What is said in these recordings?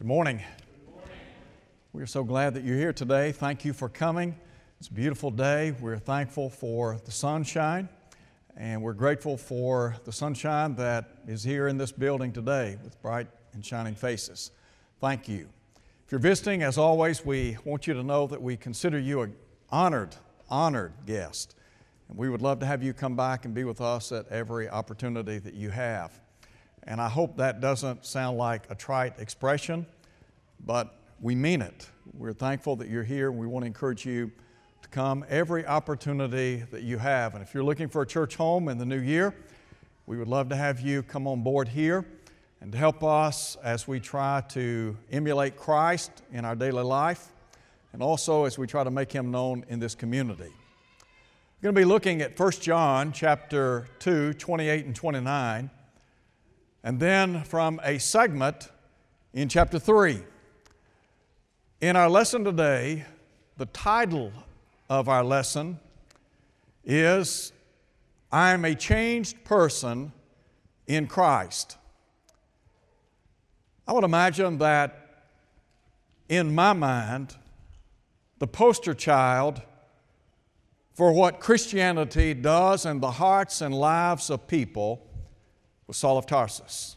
Good morning. We are so glad that you're here today. Thank you for coming. It's a beautiful day. We're thankful for the sunshine, and we're grateful for the sunshine that is here in this building today with bright and shining faces. Thank you. If you're visiting, as always, we want you to know that we consider you an honored, honored guest. And we would love to have you come back and be with us at every opportunity that you have. And I hope that doesn't sound like a trite expression, but we mean it. We're thankful that you're here, and we want to encourage you to come every opportunity that you have. And if you're looking for a church home in the new year, we would love to have you come on board here and to help us as we try to emulate Christ in our daily life and also as we try to make him known in this community. We're going to be looking at 1 John chapter 2, 28 and 29, and then from a segment in chapter 3. In our lesson today, the title of our lesson is I am a changed person in Christ. I would imagine that in my mind, the poster child for what Christianity does in the hearts and lives of people was Saul of Tarsus.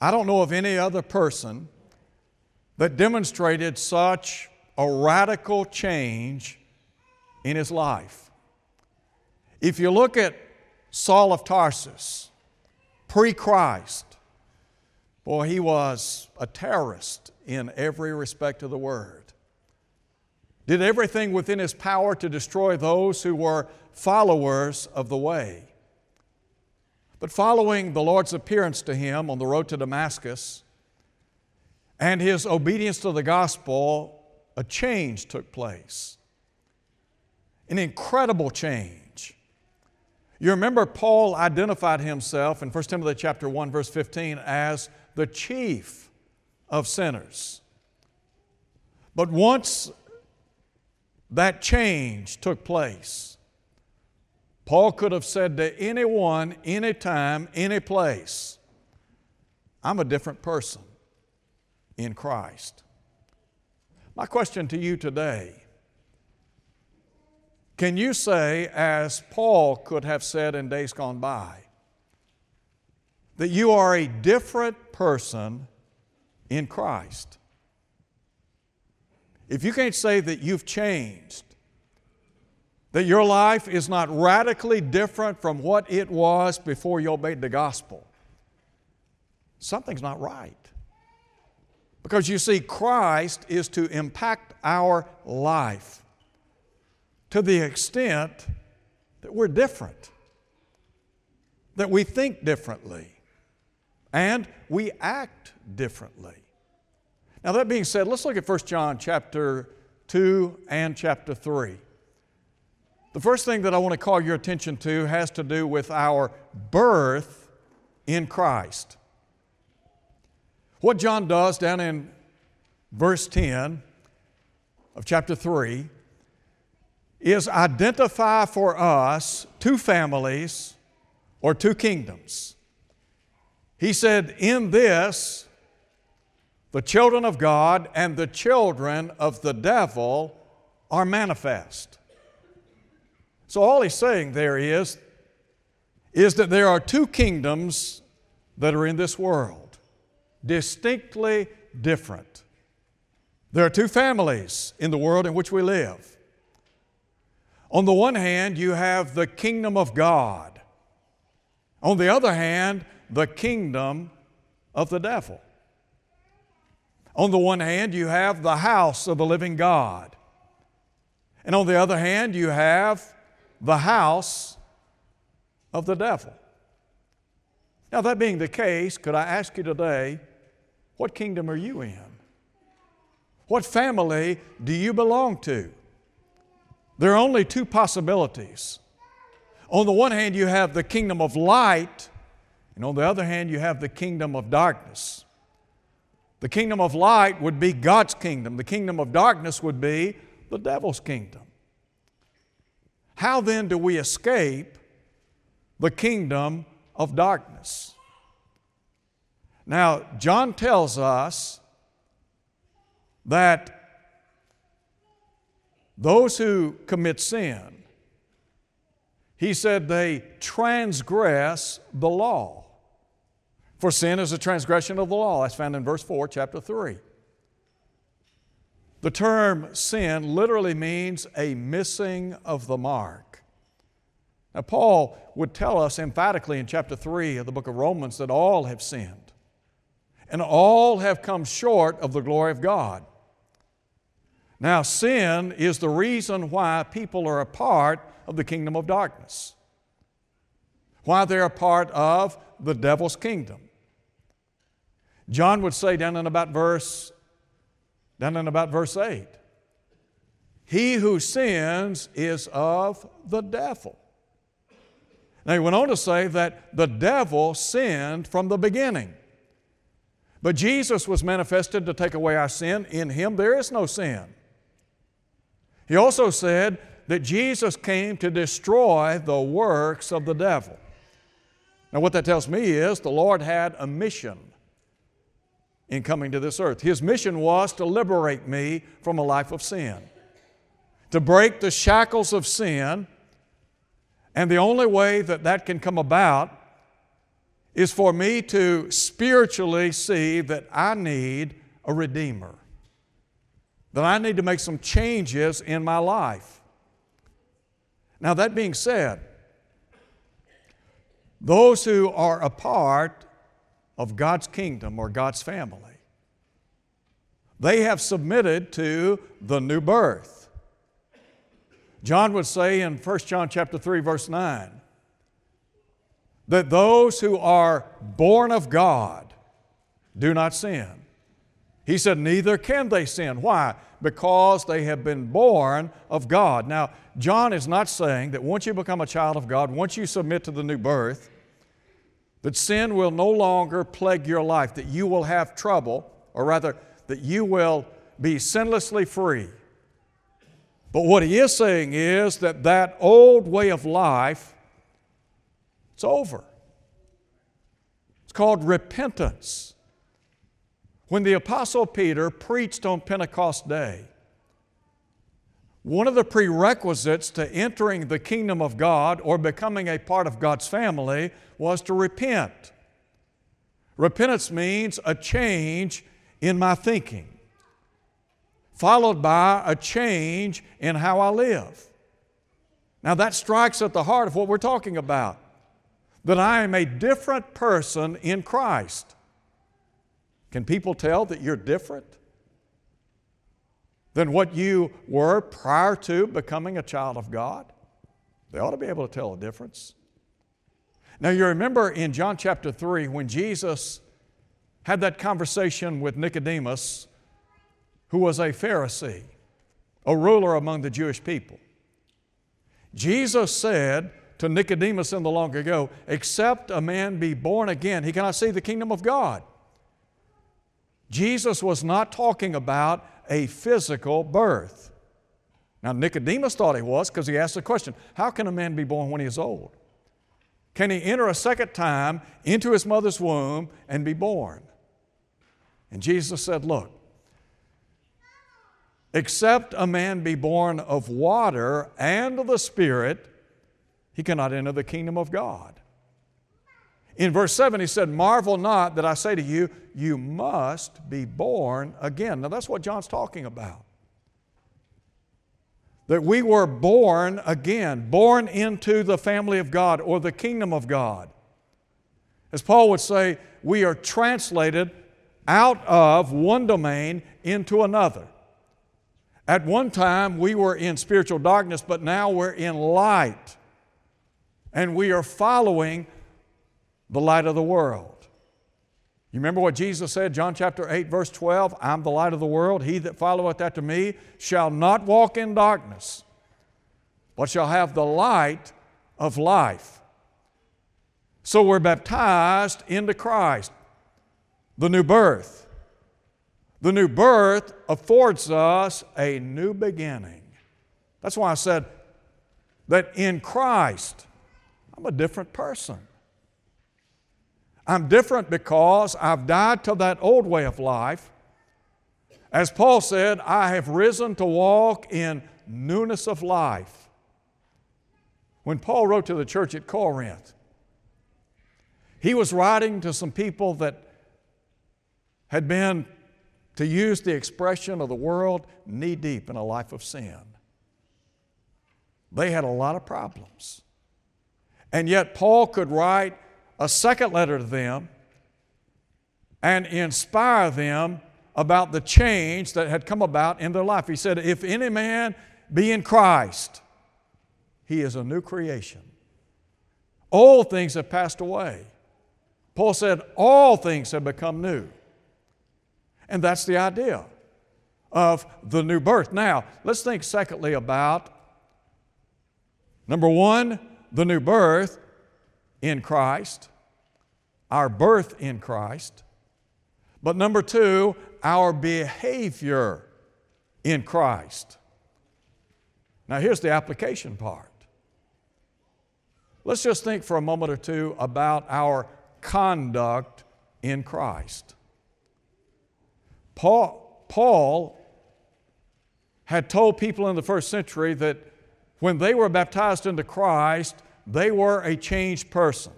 I don't know of any other person that demonstrated such a radical change in his life. If you look at Saul of Tarsus, pre Christ, boy, he was a terrorist in every respect of the word. Did everything within his power to destroy those who were followers of the way. But following the Lord's appearance to him on the road to Damascus and his obedience to the gospel, a change took place. An incredible change. You remember Paul identified himself in 1 Timothy chapter 1 verse 15 as the chief of sinners. But once that change took place, Paul could have said to anyone, anytime, any place, I'm a different person in Christ. My question to you today can you say, as Paul could have said in days gone by, that you are a different person in Christ? If you can't say that you've changed, that your life is not radically different from what it was before you obeyed the gospel, something's not right. Because you see, Christ is to impact our life to the extent that we're different, that we think differently, and we act differently. Now, that being said, let's look at 1 John chapter 2 and chapter 3. The first thing that I want to call your attention to has to do with our birth in Christ. What John does down in verse 10 of chapter 3 is identify for us two families or two kingdoms. He said, In this, the children of God and the children of the devil are manifest. So, all he's saying there is, is that there are two kingdoms that are in this world, distinctly different. There are two families in the world in which we live. On the one hand, you have the kingdom of God. On the other hand, the kingdom of the devil. On the one hand, you have the house of the living God. And on the other hand, you have the house of the devil. Now, that being the case, could I ask you today, what kingdom are you in? What family do you belong to? There are only two possibilities. On the one hand, you have the kingdom of light, and on the other hand, you have the kingdom of darkness. The kingdom of light would be God's kingdom, the kingdom of darkness would be the devil's kingdom. How then do we escape the kingdom of darkness? Now, John tells us that those who commit sin, he said they transgress the law. For sin is a transgression of the law. That's found in verse 4, chapter 3. The term sin literally means a missing of the mark. Now, Paul would tell us emphatically in chapter 3 of the book of Romans that all have sinned and all have come short of the glory of God. Now, sin is the reason why people are a part of the kingdom of darkness, why they're a part of the devil's kingdom. John would say down in about verse down in about verse 8, he who sins is of the devil. Now he went on to say that the devil sinned from the beginning. But Jesus was manifested to take away our sin. In him there is no sin. He also said that Jesus came to destroy the works of the devil. Now, what that tells me is the Lord had a mission in coming to this earth. His mission was to liberate me from a life of sin, to break the shackles of sin. And the only way that that can come about is for me to spiritually see that I need a Redeemer that I need to make some changes in my life. Now, that being said, those who are a part of God's kingdom or God's family, they have submitted to the new birth. John would say in 1 John chapter 3 verse 9 that those who are born of God do not sin. He said, Neither can they sin. Why? Because they have been born of God. Now, John is not saying that once you become a child of God, once you submit to the new birth, that sin will no longer plague your life, that you will have trouble, or rather, that you will be sinlessly free. But what he is saying is that that old way of life, it's over. It's called repentance. When the Apostle Peter preached on Pentecost Day, one of the prerequisites to entering the kingdom of God or becoming a part of God's family was to repent. Repentance means a change in my thinking, followed by a change in how I live. Now, that strikes at the heart of what we're talking about that I am a different person in Christ. Can people tell that you're different than what you were prior to becoming a child of God? They ought to be able to tell a difference. Now, you remember in John chapter 3 when Jesus had that conversation with Nicodemus, who was a Pharisee, a ruler among the Jewish people. Jesus said to Nicodemus in the long ago, Except a man be born again, he cannot see the kingdom of God. Jesus was not talking about a physical birth. Now, Nicodemus thought he was because he asked the question How can a man be born when he is old? Can he enter a second time into his mother's womb and be born? And Jesus said, Look, except a man be born of water and of the Spirit, he cannot enter the kingdom of God. In verse 7, he said, Marvel not that I say to you, you must be born again. Now, that's what John's talking about. That we were born again, born into the family of God or the kingdom of God. As Paul would say, we are translated out of one domain into another. At one time, we were in spiritual darkness, but now we're in light. And we are following the light of the world. You remember what Jesus said, John chapter 8, verse 12? I'm the light of the world. He that followeth after me shall not walk in darkness, but shall have the light of life. So we're baptized into Christ, the new birth. The new birth affords us a new beginning. That's why I said that in Christ, I'm a different person. I'm different because I've died to that old way of life. As Paul said, I have risen to walk in newness of life. When Paul wrote to the church at Corinth, he was writing to some people that had been, to use the expression of the world, knee deep in a life of sin. They had a lot of problems. And yet, Paul could write a second letter to them and inspire them about the change that had come about in their life. He said, If any man be in Christ, he is a new creation. Old things have passed away. Paul said, All things have become new. And that's the idea of the new birth. Now, let's think secondly about number one, the new birth in Christ, our birth in Christ. But number two, our behavior in Christ. Now, here's the application part. Let's just think for a moment or two about our conduct in Christ. Paul, Paul had told people in the first century that when they were baptized into Christ, they were a changed person.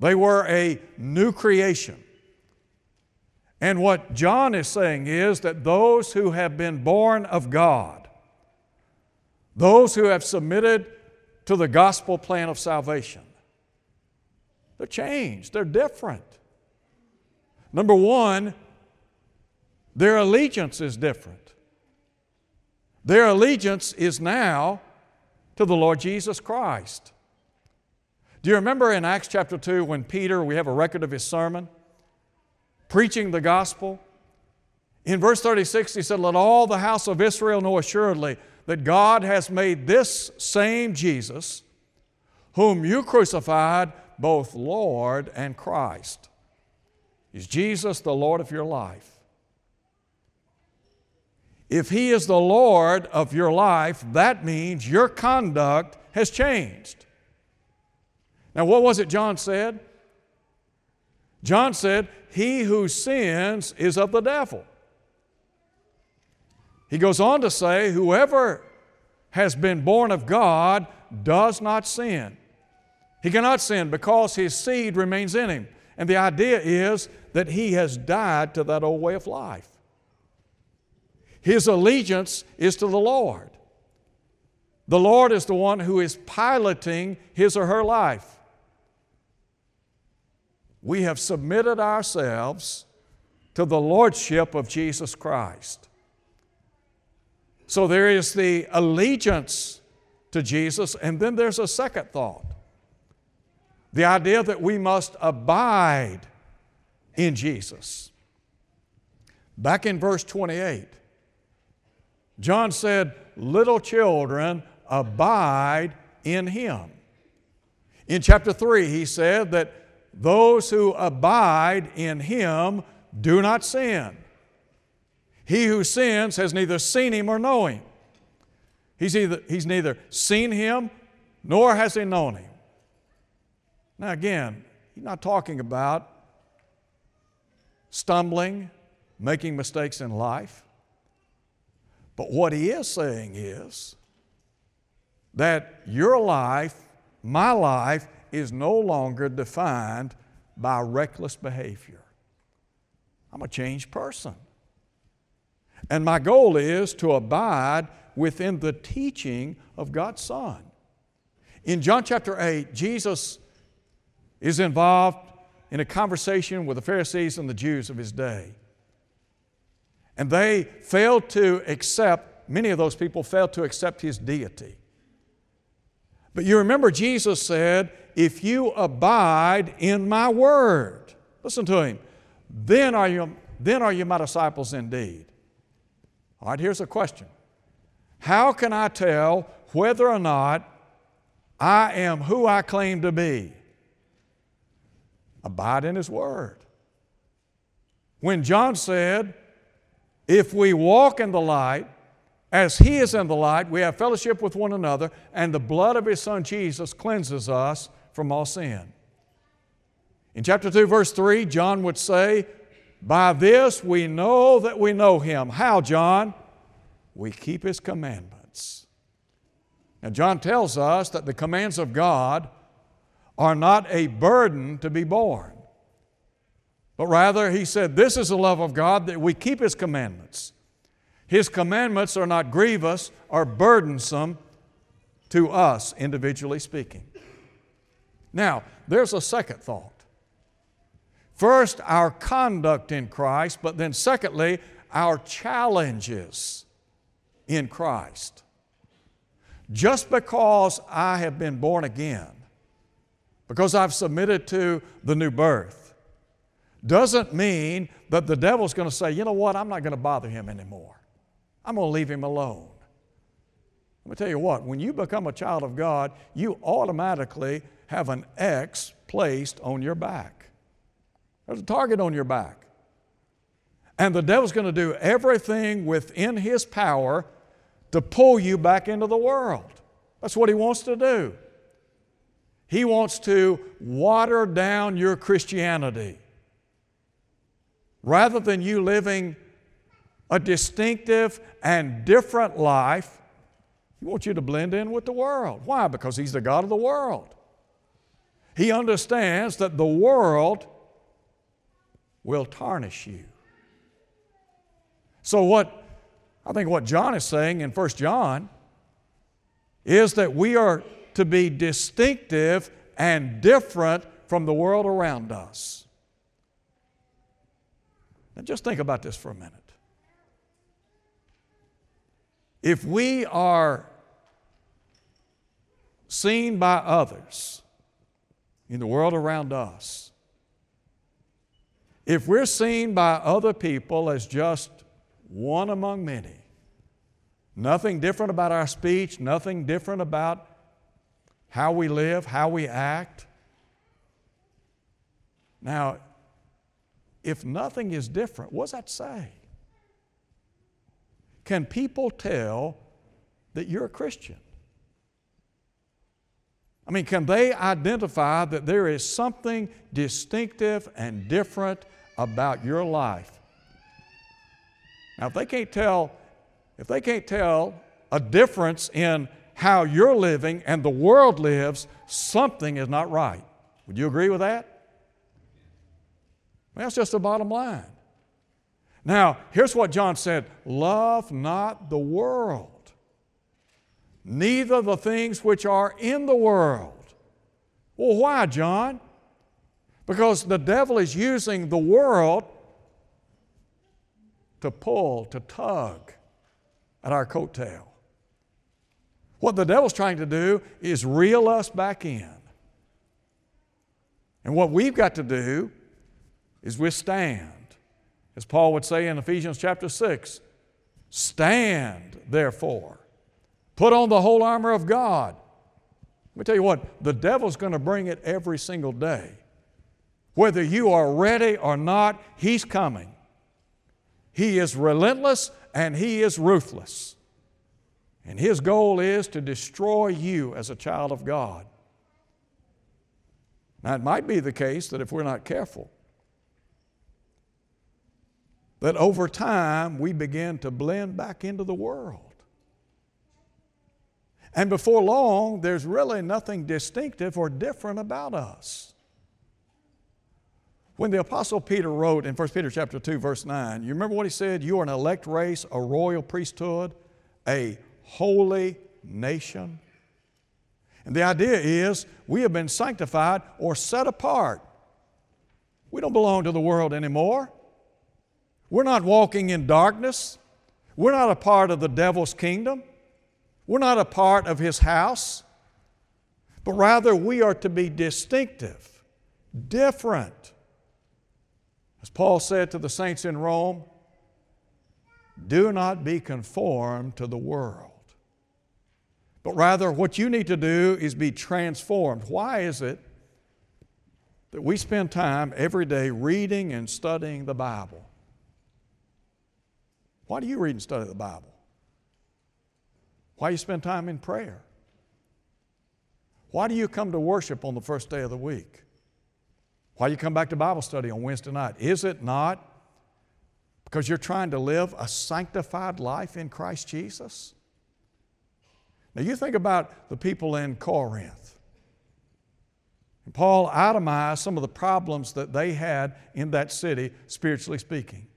They were a new creation. And what John is saying is that those who have been born of God, those who have submitted to the gospel plan of salvation, they're changed, they're different. Number one, their allegiance is different. Their allegiance is now to the Lord Jesus Christ. Do you remember in Acts chapter 2 when Peter, we have a record of his sermon, preaching the gospel? In verse 36, he said, Let all the house of Israel know assuredly that God has made this same Jesus, whom you crucified, both Lord and Christ. Is Jesus the Lord of your life? If He is the Lord of your life, that means your conduct has changed. Now, what was it John said? John said, He who sins is of the devil. He goes on to say, Whoever has been born of God does not sin. He cannot sin because his seed remains in him. And the idea is that he has died to that old way of life. His allegiance is to the Lord. The Lord is the one who is piloting his or her life. We have submitted ourselves to the Lordship of Jesus Christ. So there is the allegiance to Jesus, and then there's a second thought the idea that we must abide in Jesus. Back in verse 28, John said, Little children, abide in him. In chapter 3, he said that those who abide in him do not sin. He who sins has neither seen him or known him. He's, either, he's neither seen him nor has he known him. Now, again, he's not talking about stumbling, making mistakes in life. But what he is saying is that your life, my life, is no longer defined by reckless behavior. I'm a changed person. And my goal is to abide within the teaching of God's Son. In John chapter 8, Jesus is involved in a conversation with the Pharisees and the Jews of his day. And they failed to accept, many of those people failed to accept his deity. But you remember Jesus said, If you abide in my word, listen to him, then are you, then are you my disciples indeed. All right, here's a question How can I tell whether or not I am who I claim to be? Abide in His Word. When John said, If we walk in the light, as He is in the light, we have fellowship with one another, and the blood of His Son Jesus cleanses us from all sin. In chapter 2, verse 3, John would say, By this we know that we know him. How, John? We keep his commandments. Now, John tells us that the commands of God are not a burden to be borne, but rather, he said, This is the love of God that we keep his commandments. His commandments are not grievous or burdensome to us, individually speaking. Now, there's a second thought. First, our conduct in Christ, but then, secondly, our challenges in Christ. Just because I have been born again, because I've submitted to the new birth, doesn't mean that the devil's going to say, you know what, I'm not going to bother him anymore. I'm going to leave him alone. Let me tell you what, when you become a child of God, you automatically have an X placed on your back. There's a target on your back. And the devil's going to do everything within his power to pull you back into the world. That's what he wants to do. He wants to water down your Christianity. Rather than you living a distinctive and different life, he wants you to blend in with the world. Why? Because He's the God of the world. He understands that the world will tarnish you. So, what I think what John is saying in 1 John is that we are to be distinctive and different from the world around us. Now, just think about this for a minute. If we are seen by others in the world around us, if we're seen by other people as just one among many, nothing different about our speech, nothing different about how we live, how we act. Now, if nothing is different, what does that say? Can people tell that you're a Christian? I mean, can they identify that there is something distinctive and different about your life? Now, if they can't tell, if they can't tell a difference in how you're living and the world lives, something is not right. Would you agree with that? That's just the bottom line. Now, here's what John said Love not the world neither the things which are in the world. Well, why, John? Because the devil is using the world to pull, to tug at our coattail. What the devil's trying to do is reel us back in. And what we've got to do is withstand. As Paul would say in Ephesians chapter 6 stand, therefore, Put on the whole armor of God. Let me tell you what, the devil's going to bring it every single day. Whether you are ready or not, he's coming. He is relentless and he is ruthless. And his goal is to destroy you as a child of God. Now, it might be the case that if we're not careful, that over time we begin to blend back into the world. And before long, there's really nothing distinctive or different about us. When the Apostle Peter wrote in 1 Peter chapter 2, verse 9, you remember what he said? You are an elect race, a royal priesthood, a holy nation. And the idea is we have been sanctified or set apart. We don't belong to the world anymore. We're not walking in darkness. We're not a part of the devil's kingdom. We're not a part of His house, but rather we are to be distinctive, different. As Paul said to the saints in Rome, do not be conformed to the world. But rather, what you need to do is be transformed. Why is it that we spend time every day reading and studying the Bible? Why do you read and study the Bible? Why do you spend time in prayer? Why do you come to worship on the first day of the week? Why do you come back to Bible study on Wednesday night? Is it not because you're trying to live a sanctified life in Christ Jesus? Now you think about the people in Corinth. And Paul itemized some of the problems that they had in that city, spiritually speaking.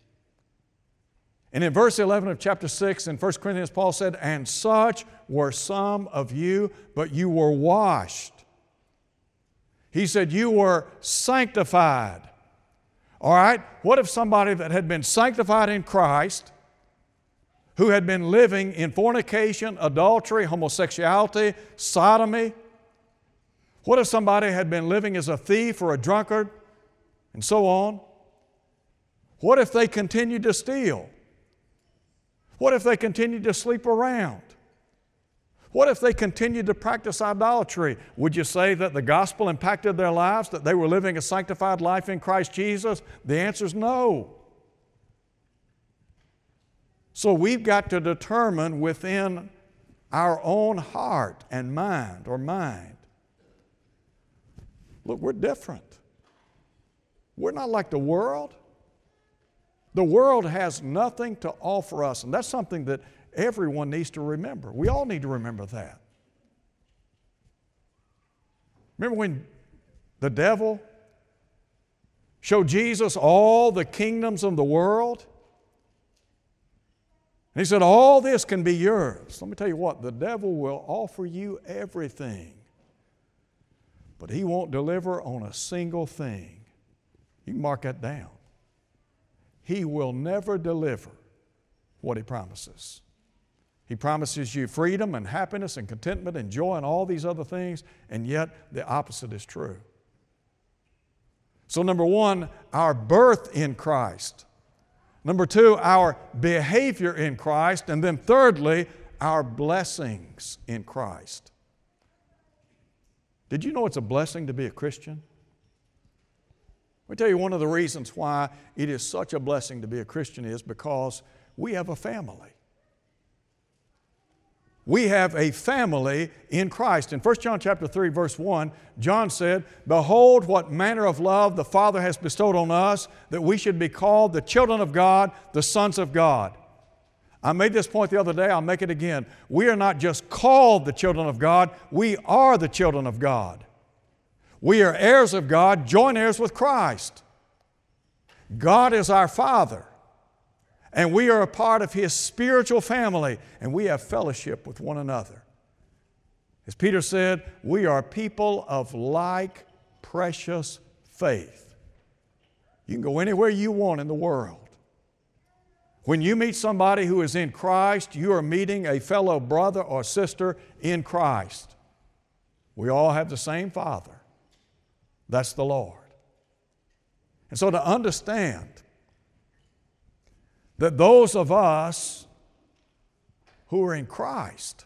And in verse 11 of chapter 6 in 1 Corinthians, Paul said, And such were some of you, but you were washed. He said, You were sanctified. All right? What if somebody that had been sanctified in Christ, who had been living in fornication, adultery, homosexuality, sodomy, what if somebody had been living as a thief or a drunkard and so on? What if they continued to steal? What if they continued to sleep around? What if they continued to practice idolatry? Would you say that the gospel impacted their lives, that they were living a sanctified life in Christ Jesus? The answer is no. So we've got to determine within our own heart and mind or mind look, we're different. We're not like the world. The world has nothing to offer us, and that's something that everyone needs to remember. We all need to remember that. Remember when the devil showed Jesus all the kingdoms of the world? And he said, All this can be yours. Let me tell you what, the devil will offer you everything, but he won't deliver on a single thing. You can mark that down. He will never deliver what He promises. He promises you freedom and happiness and contentment and joy and all these other things, and yet the opposite is true. So, number one, our birth in Christ. Number two, our behavior in Christ. And then thirdly, our blessings in Christ. Did you know it's a blessing to be a Christian? Me tell you one of the reasons why it is such a blessing to be a Christian is because we have a family. We have a family in Christ. In 1 John chapter 3 verse 1, John said, "Behold what manner of love the Father has bestowed on us that we should be called the children of God, the sons of God." I made this point the other day, I'll make it again. We are not just called the children of God, we are the children of God. We are heirs of God, joint heirs with Christ. God is our Father, and we are a part of His spiritual family, and we have fellowship with one another. As Peter said, we are people of like precious faith. You can go anywhere you want in the world. When you meet somebody who is in Christ, you are meeting a fellow brother or sister in Christ. We all have the same Father. That's the Lord. And so to understand that those of us who are in Christ,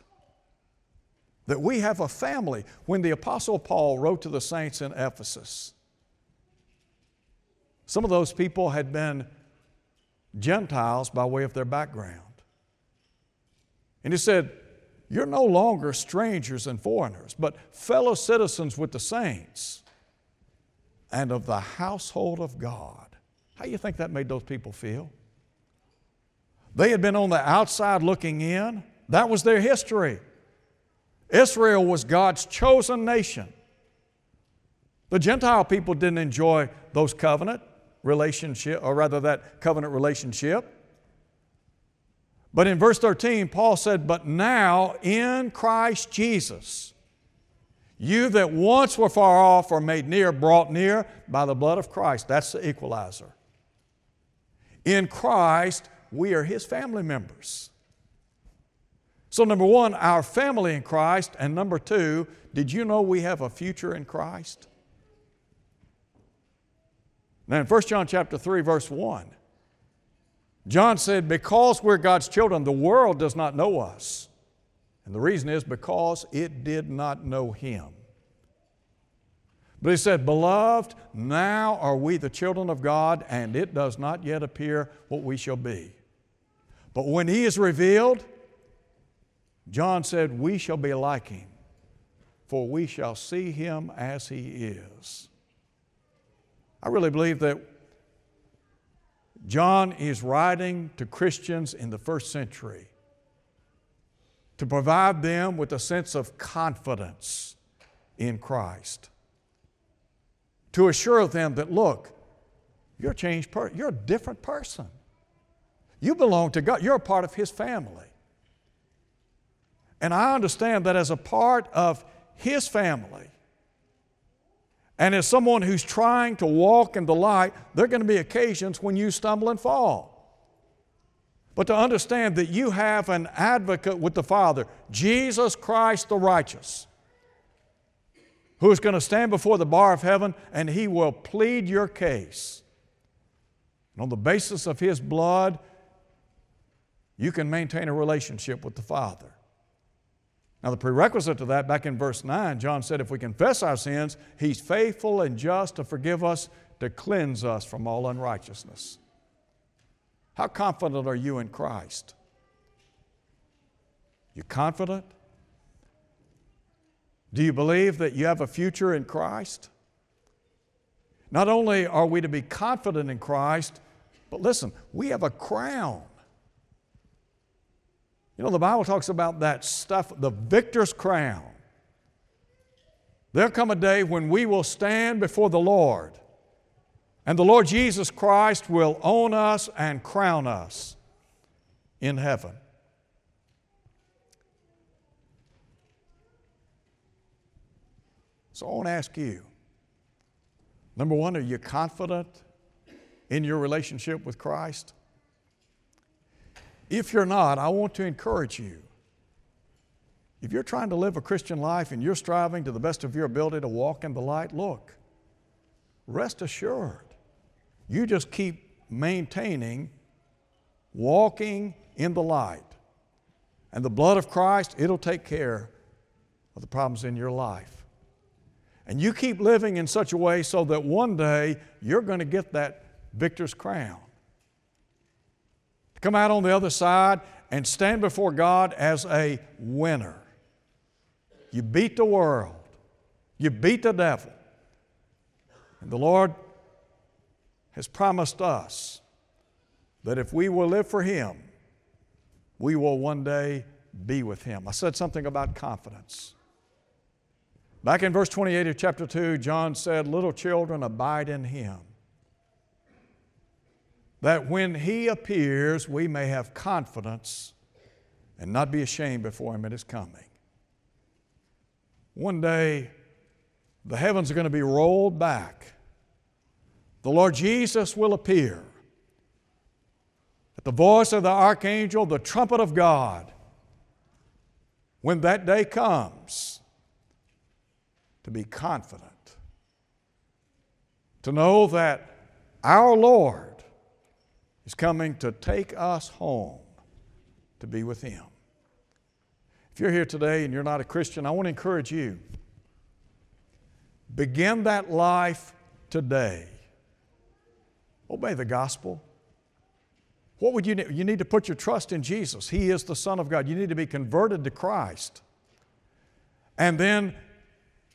that we have a family. When the Apostle Paul wrote to the saints in Ephesus, some of those people had been Gentiles by way of their background. And he said, You're no longer strangers and foreigners, but fellow citizens with the saints and of the household of God. How do you think that made those people feel? They had been on the outside looking in. That was their history. Israel was God's chosen nation. The Gentile people didn't enjoy those covenant relationship, or rather that covenant relationship. But in verse 13, Paul said, But now in Christ Jesus, you that once were far off are made near, brought near by the blood of Christ. That's the equalizer. In Christ, we are His family members. So, number one, our family in Christ. And number two, did you know we have a future in Christ? Now, in 1 John chapter 3, verse 1, John said, Because we're God's children, the world does not know us. And the reason is because it did not know him. But he said, Beloved, now are we the children of God, and it does not yet appear what we shall be. But when he is revealed, John said, We shall be like him, for we shall see him as he is. I really believe that John is writing to Christians in the first century to provide them with a sense of confidence in Christ. To assure them that, look, you're a changed person, you're a different person. You belong to God, you're a part of His family. And I understand that as a part of His family, and as someone who's trying to walk in the light, there are going to be occasions when you stumble and fall. But to understand that you have an advocate with the Father, Jesus Christ the righteous, who is going to stand before the bar of heaven and he will plead your case. And on the basis of his blood, you can maintain a relationship with the Father. Now, the prerequisite to that, back in verse 9, John said, if we confess our sins, He's faithful and just to forgive us, to cleanse us from all unrighteousness. How confident are you in Christ? You confident? Do you believe that you have a future in Christ? Not only are we to be confident in Christ, but listen, we have a crown. You know, the Bible talks about that stuff, the victor's crown. There'll come a day when we will stand before the Lord, and the Lord Jesus Christ will own us and crown us in heaven. So I want to ask you number one, are you confident in your relationship with Christ? If you're not, I want to encourage you. If you're trying to live a Christian life and you're striving to the best of your ability to walk in the light, look, rest assured, you just keep maintaining walking in the light. And the blood of Christ, it'll take care of the problems in your life. And you keep living in such a way so that one day you're going to get that victor's crown come out on the other side and stand before God as a winner. You beat the world, you beat the devil. And the Lord has promised us that if we will live for Him, we will one day be with Him. I said something about confidence. Back in verse 28 of chapter 2, John said, Little children, abide in Him that when He appears, we may have confidence and not be ashamed before Him at His coming. One day, the heavens are going to be rolled back. The Lord Jesus will appear. At the voice of the archangel, the trumpet of God, when that day comes, to be confident, to know that our Lord is coming to take us home to be with Him. If you're here today and you're not a Christian, I want to encourage you. Begin that life today. Obey the gospel. What would you need? You need to put your trust in Jesus. He is the Son of God. You need to be converted to Christ. And then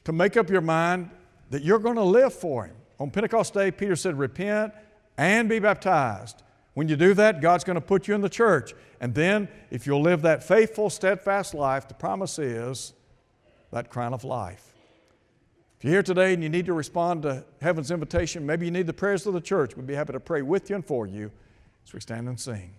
to make up your mind that you're going to live for Him. On Pentecost Day, Peter said, Repent and be baptized. When you do that, God's going to put you in the church. And then, if you'll live that faithful, steadfast life, the promise is that crown of life. If you're here today and you need to respond to heaven's invitation, maybe you need the prayers of the church, we'd be happy to pray with you and for you as we stand and sing.